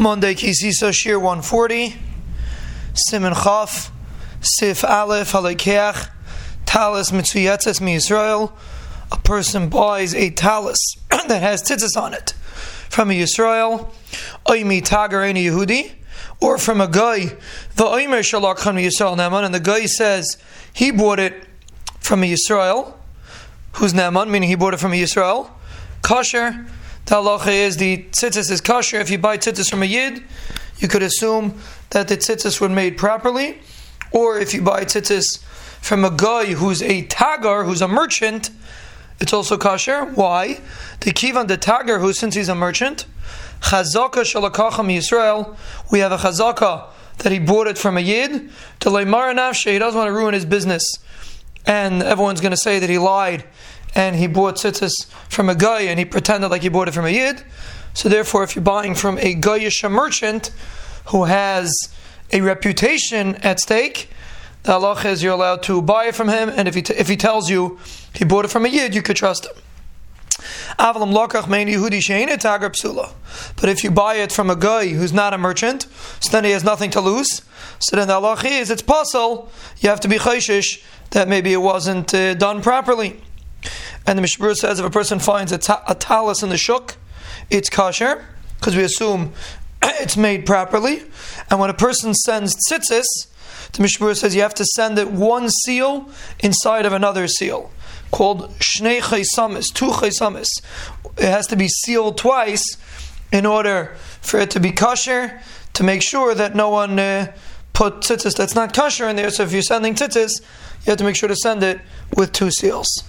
Monday Kisisa Shir 140, Siman Chaf, Sif Aleph Halekeach, Talis Mitzuyetzes Mi Yisrael. A person buys a talis that has tzitzis on it from a Yisrael, Oimi Tagar Yehudi, or from a guy, the Oimer Shalak Yisrael Neman, and the guy says he bought it from a Yisrael, who's Neman, meaning he bought it from a Yisrael, kosher. The halacha is the tzitzis is kosher. If you buy tzitzis from a yid, you could assume that the tzitzis were made properly. Or if you buy tzitzis from a guy who's a tagar, who's a merchant, it's also kosher. Why? The kivan the tagar, who since he's a merchant, chazaka shalakacham Yisrael, we have a chazaka that he bought it from a yid. To leimar nafshe, he doesn't want to ruin his business, and everyone's going to say that he lied and he bought tzitzis from a guy and he pretended like he bought it from a yid. So therefore, if you're buying from a guyish merchant who has a reputation at stake, the halach is you're allowed to buy it from him, and if he t- if he tells you he bought it from a yid, you could trust him. But if you buy it from a guy who's not a merchant, so then he has nothing to lose. So then the halach is it's possible you have to be chayshish that maybe it wasn't uh, done properly. And the Mishmur says if a person finds a, ta- a talus in the shuk, it's kosher, because we assume it's made properly. And when a person sends tzitzis, the Mishmur says you have to send it one seal inside of another seal, called shnei chaysamis, two chaysamis. It has to be sealed twice in order for it to be kosher, to make sure that no one uh, put tzitzis that's not kosher in there. So if you're sending tzitzis, you have to make sure to send it with two seals.